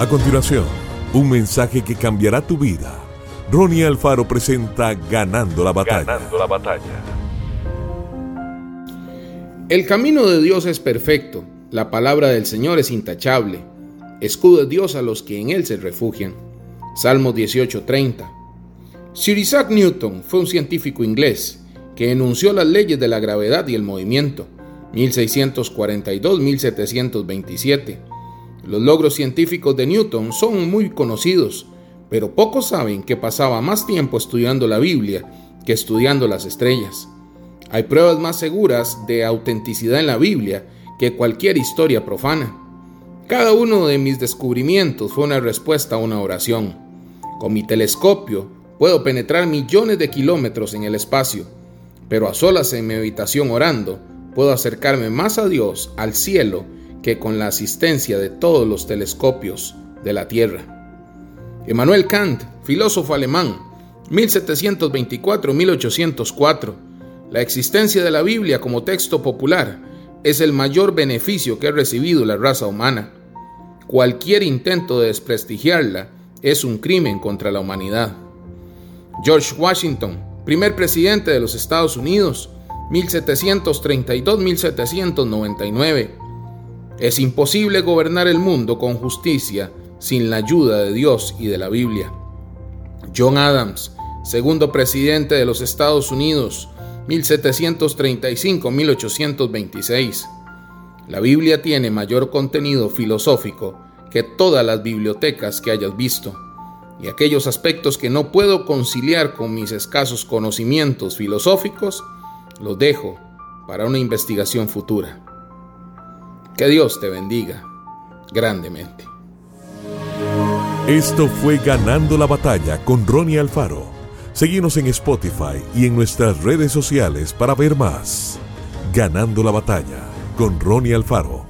A continuación, un mensaje que cambiará tu vida. Ronnie Alfaro presenta Ganando la batalla. Ganando la batalla. El camino de Dios es perfecto, la palabra del Señor es intachable. Escudo de Dios a los que en él se refugian. Salmo 18:30. Sir Isaac Newton fue un científico inglés que enunció las leyes de la gravedad y el movimiento, 1642-1727 los logros científicos de Newton son muy conocidos, pero pocos saben que pasaba más tiempo estudiando la Biblia que estudiando las estrellas. Hay pruebas más seguras de autenticidad en la Biblia que cualquier historia profana. Cada uno de mis descubrimientos fue una respuesta a una oración. Con mi telescopio puedo penetrar millones de kilómetros en el espacio, pero a solas en mi habitación orando puedo acercarme más a Dios, al cielo, que con la asistencia de todos los telescopios de la Tierra. Emmanuel Kant, filósofo alemán, 1724-1804, la existencia de la Biblia como texto popular es el mayor beneficio que ha recibido la raza humana. Cualquier intento de desprestigiarla es un crimen contra la humanidad. George Washington, primer presidente de los Estados Unidos, 1732-1799, es imposible gobernar el mundo con justicia sin la ayuda de Dios y de la Biblia. John Adams, segundo presidente de los Estados Unidos, 1735-1826. La Biblia tiene mayor contenido filosófico que todas las bibliotecas que hayas visto, y aquellos aspectos que no puedo conciliar con mis escasos conocimientos filosóficos, los dejo para una investigación futura. Que Dios te bendiga grandemente. Esto fue Ganando la Batalla con Ronnie Alfaro. Seguimos en Spotify y en nuestras redes sociales para ver más. Ganando la Batalla con Ronnie Alfaro.